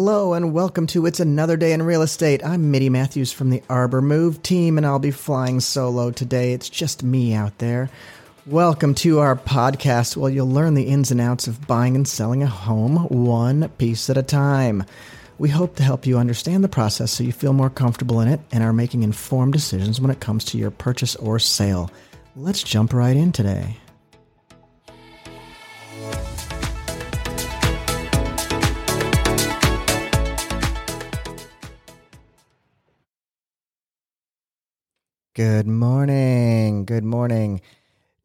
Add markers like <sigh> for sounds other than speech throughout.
Hello and welcome to It's Another Day in Real Estate. I'm Mitty Matthews from the Arbor Move team and I'll be flying solo today. It's just me out there. Welcome to our podcast where you'll learn the ins and outs of buying and selling a home one piece at a time. We hope to help you understand the process so you feel more comfortable in it and are making informed decisions when it comes to your purchase or sale. Let's jump right in today. Good morning. Good morning.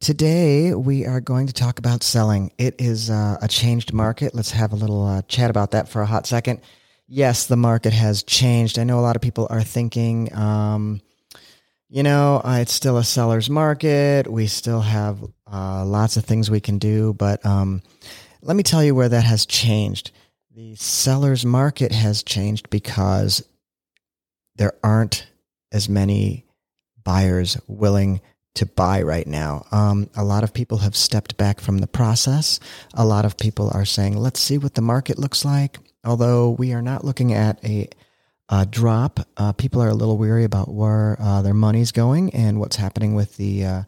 Today we are going to talk about selling. It is uh, a changed market. Let's have a little uh, chat about that for a hot second. Yes, the market has changed. I know a lot of people are thinking, um, you know, uh, it's still a seller's market. We still have uh, lots of things we can do, but um, let me tell you where that has changed. The seller's market has changed because there aren't as many buyers willing to buy right now. Um, a lot of people have stepped back from the process. A lot of people are saying, let's see what the market looks like. Although we are not looking at a, a drop, uh, people are a little weary about where uh, their money's going and what's happening with the uh,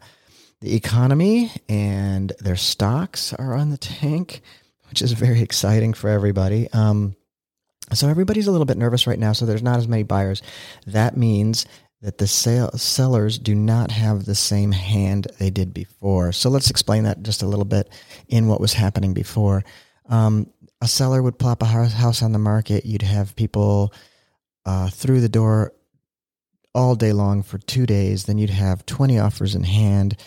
the economy, and their stocks are on the tank, which is very <laughs> exciting for everybody. Um, so everybody's a little bit nervous right now. So there's not as many buyers. That means that the sale, sellers do not have the same hand they did before. So let's explain that just a little bit in what was happening before. Um, a seller would plop a house on the market. You'd have people uh, through the door all day long for two days. Then you'd have 20 offers in hand,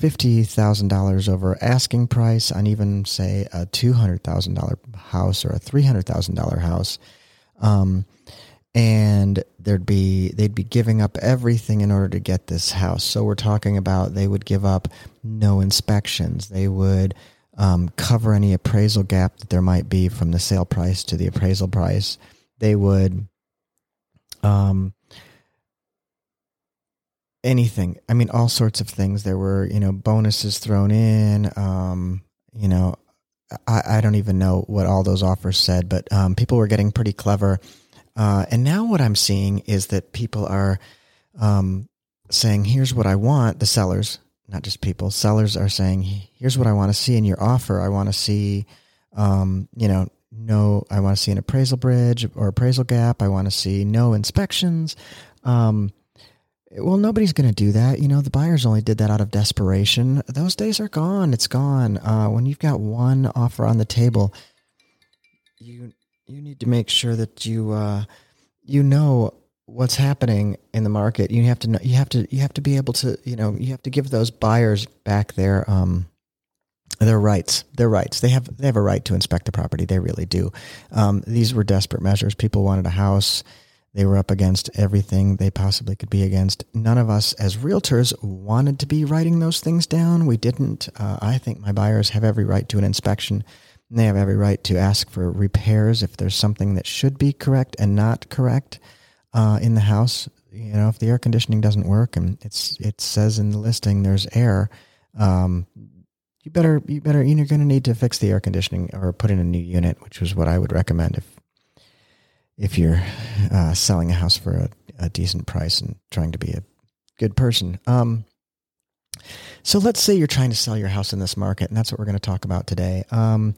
$50,000 over asking price on even, say, a $200,000 house or a $300,000 house. Um, and there'd be they'd be giving up everything in order to get this house. So we're talking about they would give up no inspections. They would um, cover any appraisal gap that there might be from the sale price to the appraisal price. They would um, anything. I mean, all sorts of things. There were you know bonuses thrown in. Um, you know, I, I don't even know what all those offers said, but um, people were getting pretty clever uh, and now what I'm seeing is that people are um, saying, here's what I want, the sellers, not just people, sellers are saying, here's what I want to see in your offer. I want to see, um, you know, no, I want to see an appraisal bridge or appraisal gap. I want to see no inspections. Um, well, nobody's going to do that. You know, the buyers only did that out of desperation. Those days are gone. It's gone. Uh, when you've got one offer on the table, you you need to make sure that you uh, you know what's happening in the market. You have to know. You have to. You have to be able to. You know. You have to give those buyers back their um, their rights. Their rights. They have. They have a right to inspect the property. They really do. Um, these were desperate measures. People wanted a house. They were up against everything they possibly could be against. None of us as realtors wanted to be writing those things down. We didn't. Uh, I think my buyers have every right to an inspection. They have every right to ask for repairs if there's something that should be correct and not correct uh, in the house. You know, if the air conditioning doesn't work and it's it says in the listing there's air, um, you better you better you're going to need to fix the air conditioning or put in a new unit, which is what I would recommend if if you're uh, selling a house for a, a, decent price and trying to be a good person. Um, so let's say you're trying to sell your house in this market, and that's what we're going to talk about today. Um,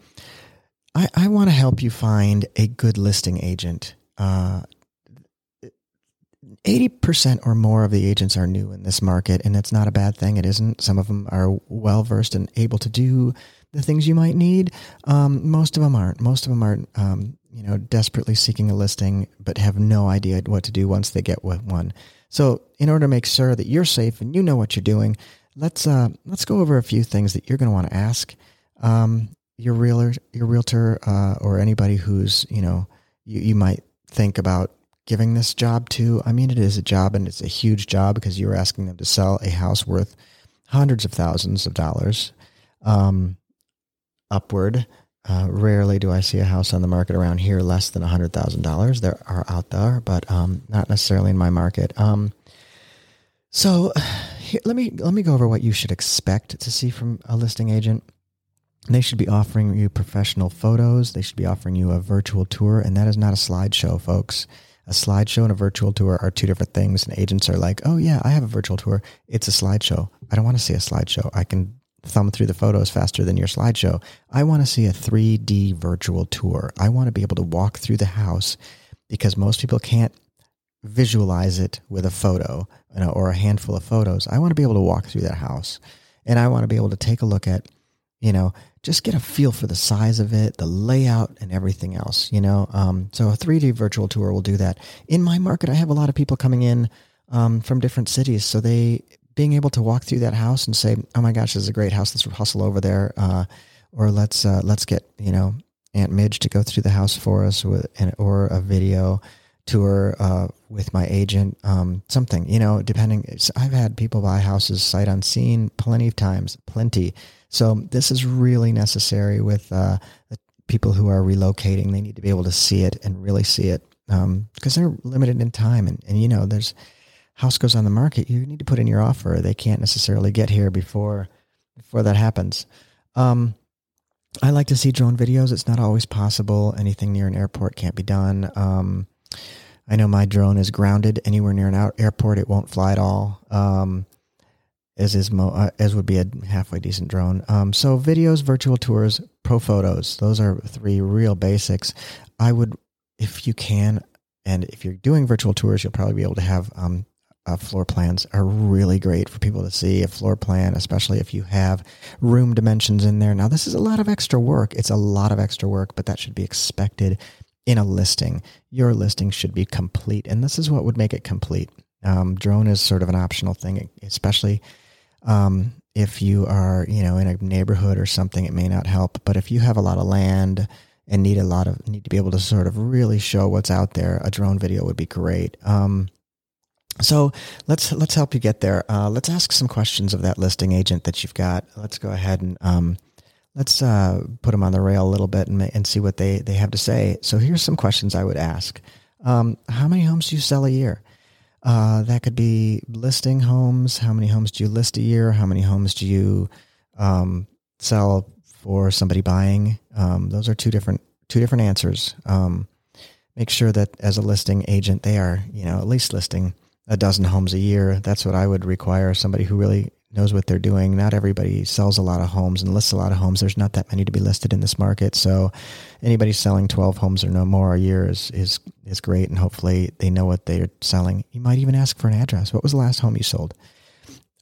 I, I want to help you find a good listing agent. Uh, 80% or more of the agents are new in this market, and that's not a bad thing. It isn't. Some of them are well versed and able to do the things you might need. Um, most of them aren't. Most of them are, um, you know, desperately seeking a listing, but have no idea what to do once they get one. So, in order to make sure that you're safe and you know what you're doing, let's uh, let's go over a few things that you're going to want to ask um, your realtor, your realtor, uh, or anybody who's you know you, you might think about giving this job to. I mean, it is a job and it's a huge job because you're asking them to sell a house worth hundreds of thousands of dollars um, upward. Uh, rarely do I see a house on the market around here less than hundred thousand dollars. There are out there, but um, not necessarily in my market. Um, so here, let me let me go over what you should expect to see from a listing agent. They should be offering you professional photos. They should be offering you a virtual tour, and that is not a slideshow, folks. A slideshow and a virtual tour are two different things, and agents are like, "Oh yeah, I have a virtual tour. It's a slideshow. I don't want to see a slideshow. I can thumb through the photos faster than your slideshow. I want to see a 3D virtual tour. I want to be able to walk through the house because most people can't visualize it with a photo you know, or a handful of photos. I want to be able to walk through that house and I want to be able to take a look at, you know, just get a feel for the size of it, the layout, and everything else. You know, um, so a 3D virtual tour will do that. In my market, I have a lot of people coming in um, from different cities, so they being able to walk through that house and say, "Oh my gosh, this is a great house. Let's hustle over there," uh, or let's uh, let's get you know Aunt Midge to go through the house for us with an, or a video tour uh, with my agent, um, something, you know, depending. I've had people buy houses sight unseen plenty of times, plenty. So this is really necessary with uh, people who are relocating. They need to be able to see it and really see it because um, they're limited in time. And, and, you know, there's house goes on the market. You need to put in your offer. They can't necessarily get here before before that happens. Um, I like to see drone videos. It's not always possible. Anything near an airport can't be done. Um, I know my drone is grounded anywhere near an airport. It won't fly at all. Um, as is mo- uh, as would be a halfway decent drone. Um, so videos, virtual tours, pro photos. Those are three real basics. I would, if you can, and if you're doing virtual tours, you'll probably be able to have um, uh, floor plans are really great for people to see a floor plan, especially if you have room dimensions in there. Now, this is a lot of extra work. It's a lot of extra work, but that should be expected in a listing. Your listing should be complete, and this is what would make it complete. Um, drone is sort of an optional thing, especially um, if you are, you know, in a neighborhood or something. It may not help, but if you have a lot of land and need a lot of need to be able to sort of really show what's out there, a drone video would be great. Um, so let's let's help you get there. Uh, let's ask some questions of that listing agent that you've got. Let's go ahead and um, let's uh, put them on the rail a little bit and, and see what they, they have to say. So here's some questions I would ask. Um, how many homes do you sell a year? Uh, that could be listing homes. How many homes do you list a year? How many homes do you um, sell for somebody buying? Um, those are two different two different answers. Um, make sure that as a listing agent, they are you know at least listing a dozen homes a year. That's what I would require. Somebody who really knows what they're doing. Not everybody sells a lot of homes and lists a lot of homes. There's not that many to be listed in this market. So anybody selling 12 homes or no more a year is, is, is great. And hopefully they know what they're selling. You might even ask for an address. What was the last home you sold?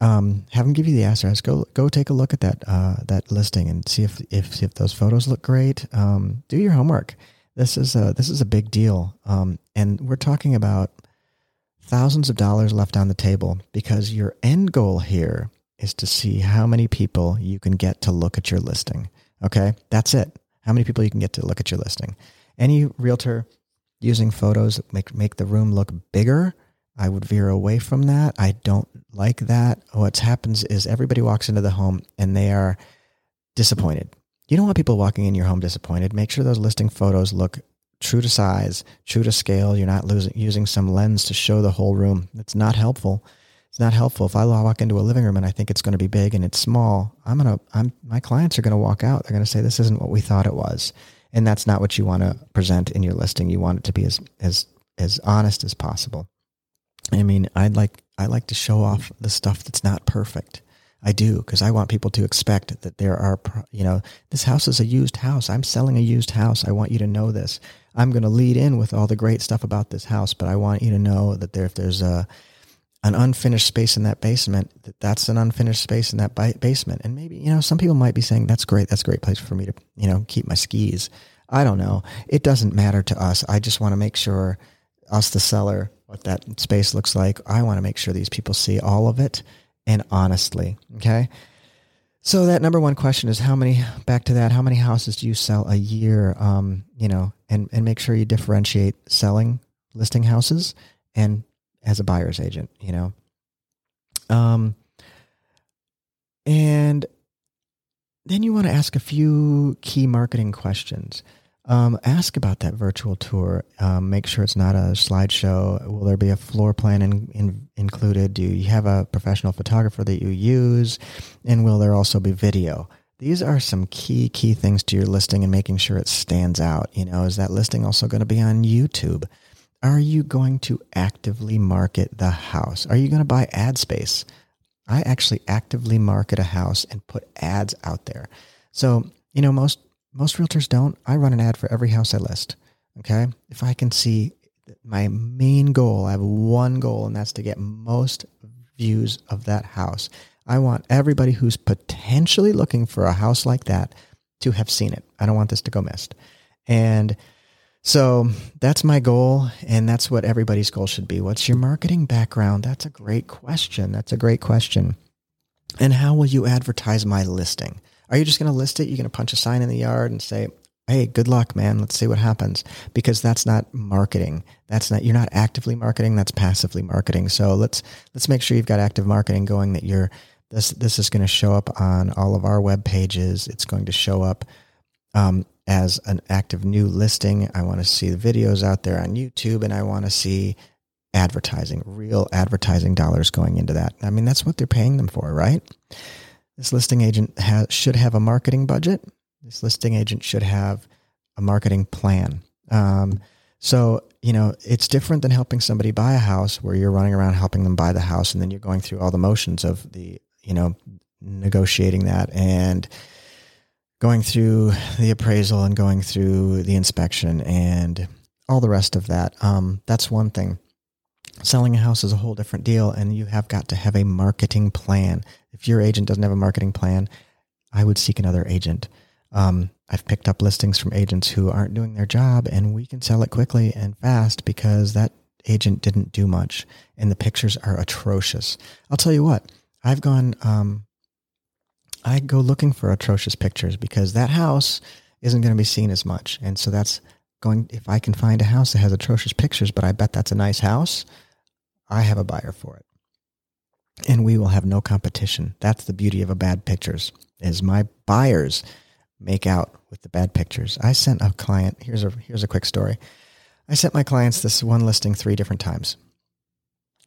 Um, have them give you the address. Go, go take a look at that, uh, that listing and see if, if, if those photos look great. Um, do your homework. This is a, this is a big deal. Um, and we're talking about thousands of dollars left on the table because your end goal here is to see how many people you can get to look at your listing. Okay, that's it. How many people you can get to look at your listing. Any realtor using photos make make the room look bigger. I would veer away from that. I don't like that. What happens is everybody walks into the home and they are disappointed. You don't want people walking in your home disappointed. Make sure those listing photos look true to size, true to scale. You're not losing, using some lens to show the whole room. It's not helpful. It's not helpful. If I walk into a living room and I think it's going to be big and it's small, I'm gonna, I'm, my clients are going to walk out. They're going to say this isn't what we thought it was, and that's not what you want to present in your listing. You want it to be as as as honest as possible. I mean, I'd like I like to show off the stuff that's not perfect. I do because I want people to expect that there are, you know, this house is a used house. I'm selling a used house. I want you to know this. I'm going to lead in with all the great stuff about this house, but I want you to know that there, if there's a an unfinished space in that basement, that that's an unfinished space in that basement. And maybe, you know, some people might be saying, that's great. That's a great place for me to, you know, keep my skis. I don't know. It doesn't matter to us. I just want to make sure us, the seller, what that space looks like. I want to make sure these people see all of it and honestly. Okay. So that number one question is how many, back to that, how many houses do you sell a year? Um, you know, and, and make sure you differentiate selling listing houses and as a buyer's agent, you know? Um, and then you want to ask a few key marketing questions. Um, ask about that virtual tour. Um, make sure it's not a slideshow. Will there be a floor plan in, in, included? Do you have a professional photographer that you use? And will there also be video? these are some key key things to your listing and making sure it stands out. You know, is that listing also going to be on YouTube? Are you going to actively market the house? Are you going to buy ad space? I actually actively market a house and put ads out there. So, you know, most most realtors don't. I run an ad for every house I list. Okay? If I can see my main goal, I have one goal and that's to get most views of that house. I want everybody who's potentially looking for a house like that to have seen it. I don't want this to go missed. And so that's my goal, and that's what everybody's goal should be. What's your marketing background? That's a great question. That's a great question. And how will you advertise my listing? Are you just going to list it? You're going to punch a sign in the yard and say, hey, good luck, man. Let's see what happens. Because that's not marketing. That's not, you're not actively marketing. That's passively marketing. So let's, let's make sure you've got active marketing going that you're, this, this is going to show up on all of our web pages. It's going to show up um, as an active new listing. I want to see the videos out there on YouTube and I want to see advertising, real advertising dollars going into that. I mean, that's what they're paying them for, right? This listing agent has, should have a marketing budget. This listing agent should have a marketing plan. Um, so, you know, it's different than helping somebody buy a house where you're running around helping them buy the house and then you're going through all the motions of the, you know, negotiating that and going through the appraisal and going through the inspection and all the rest of that. Um, that's one thing. Selling a house is a whole different deal, and you have got to have a marketing plan. If your agent doesn't have a marketing plan, I would seek another agent. Um, I've picked up listings from agents who aren't doing their job, and we can sell it quickly and fast because that agent didn't do much, and the pictures are atrocious. I'll tell you what, I've gone um, I go looking for atrocious pictures because that house isn't going to be seen as much. And so that's going, if I can find a house that has atrocious pictures, but I bet that's a nice house, I have a buyer for it. And we will have no competition. That's the beauty of a bad pictures is my buyers make out with the bad pictures. I sent a client, here's a, here's a quick story. I sent my clients this one listing three different times.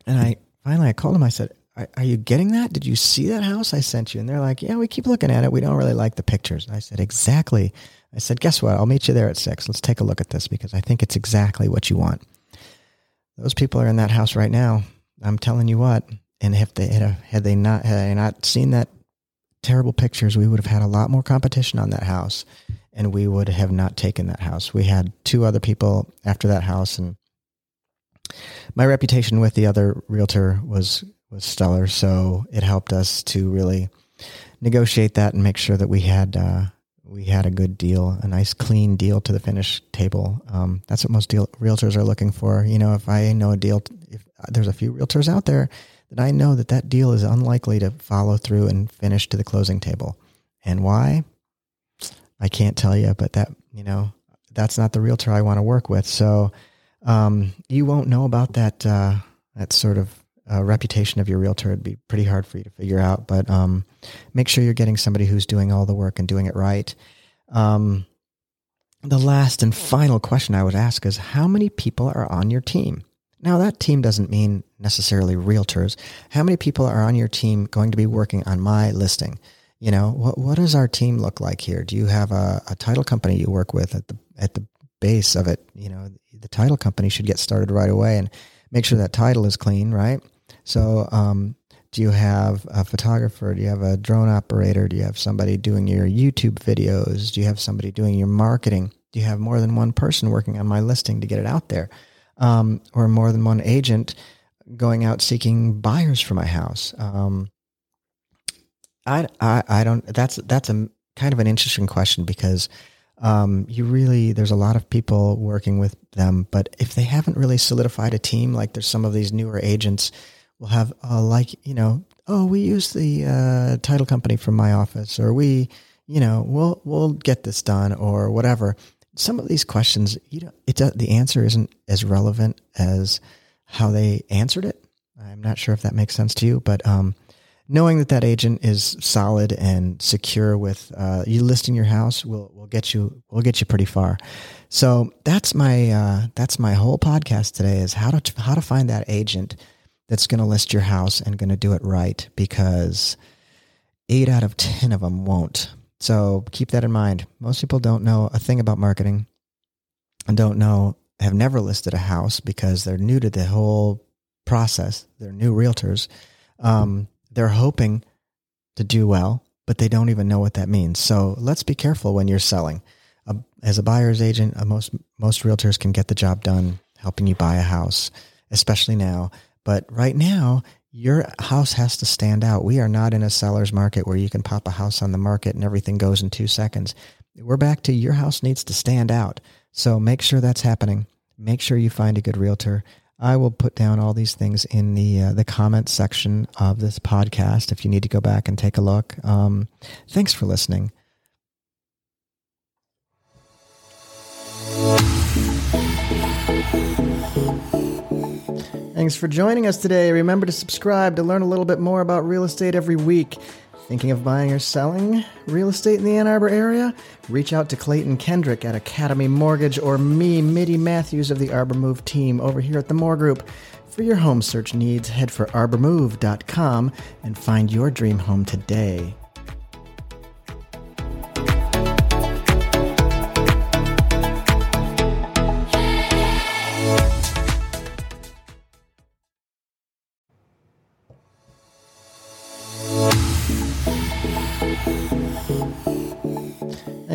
And I finally, I called them. I said, are, are you getting that? Did you see that house I sent you? And they're like, yeah, we keep looking at it. We don't really like the pictures. I said, exactly. I said, guess what? I'll meet you there at six. Let's take a look at this because I think it's exactly what you want. Those people are in that house right now. I'm telling you what. And if they had, had they not had they not seen that terrible pictures, we would have had a lot more competition on that house, and we would have not taken that house. We had two other people after that house, and my reputation with the other realtor was was stellar. So it helped us to really negotiate that and make sure that we had uh, we had a good deal, a nice clean deal to the finish table. Um, that's what most deal, realtors are looking for. You know, if I know a deal, if there's a few realtors out there that I know that that deal is unlikely to follow through and finish to the closing table, and why, I can't tell you. But that you know, that's not the realtor I want to work with. So um, you won't know about that uh, that sort of uh, reputation of your realtor would be pretty hard for you to figure out. But um, make sure you're getting somebody who's doing all the work and doing it right. Um, the last and final question I would ask is how many people are on your team? Now, that team doesn't mean necessarily realtors. How many people are on your team going to be working on my listing? You know, what, what does our team look like here? Do you have a, a title company you work with at the, at the base of it? You know, the title company should get started right away and make sure that title is clean, right? So, um, do you have a photographer? Do you have a drone operator? Do you have somebody doing your YouTube videos? Do you have somebody doing your marketing? Do you have more than one person working on my listing to get it out there? Um, or more than one agent going out seeking buyers for my house? Um, I, I, I don't, that's, that's a kind of an interesting question because um, you really there's a lot of people working with them but if they haven't really solidified a team like there's some of these newer agents will have uh, like you know oh we use the uh, title company from my office or we you know we'll we'll get this done or whatever. Some of these questions you know it's uh, the answer isn't as relevant as how they answered it. I'm not sure if that makes sense to you but um, knowing that that agent is solid and secure with uh, you listing your house will will get you will get you pretty far. So that's my uh, that's my whole podcast today is how to how to find that agent that's going to list your house and going to do it right because eight out of 10 of them won't. So keep that in mind. Most people don't know a thing about marketing and don't know, have never listed a house because they're new to the whole process. They're new realtors. Um, they're hoping to do well, but they don't even know what that means. So let's be careful when you're selling. As a buyer's agent, most most realtors can get the job done helping you buy a house, especially now. But right now, your house has to stand out. We are not in a seller's market where you can pop a house on the market and everything goes in two seconds. We're back to your house needs to stand out. So make sure that's happening. Make sure you find a good realtor. I will put down all these things in the uh, the comment section of this podcast if you need to go back and take a look. Um, thanks for listening. Thanks for joining us today. Remember to subscribe to learn a little bit more about real estate every week. Thinking of buying or selling real estate in the Ann Arbor area? Reach out to Clayton Kendrick at Academy Mortgage or me, Mitty Matthews of the Arbor Move team over here at the Moore Group. For your home search needs, head for arbormove.com and find your dream home today.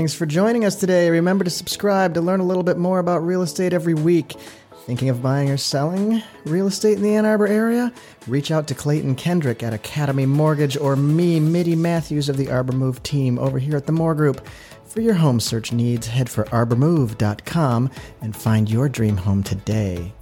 Thanks for joining us today. Remember to subscribe to learn a little bit more about real estate every week. Thinking of buying or selling real estate in the Ann Arbor area? Reach out to Clayton Kendrick at Academy Mortgage or me, Mitty Matthews of the Arbor Move team over here at the Moore Group. For your home search needs, head for arbormove.com and find your dream home today.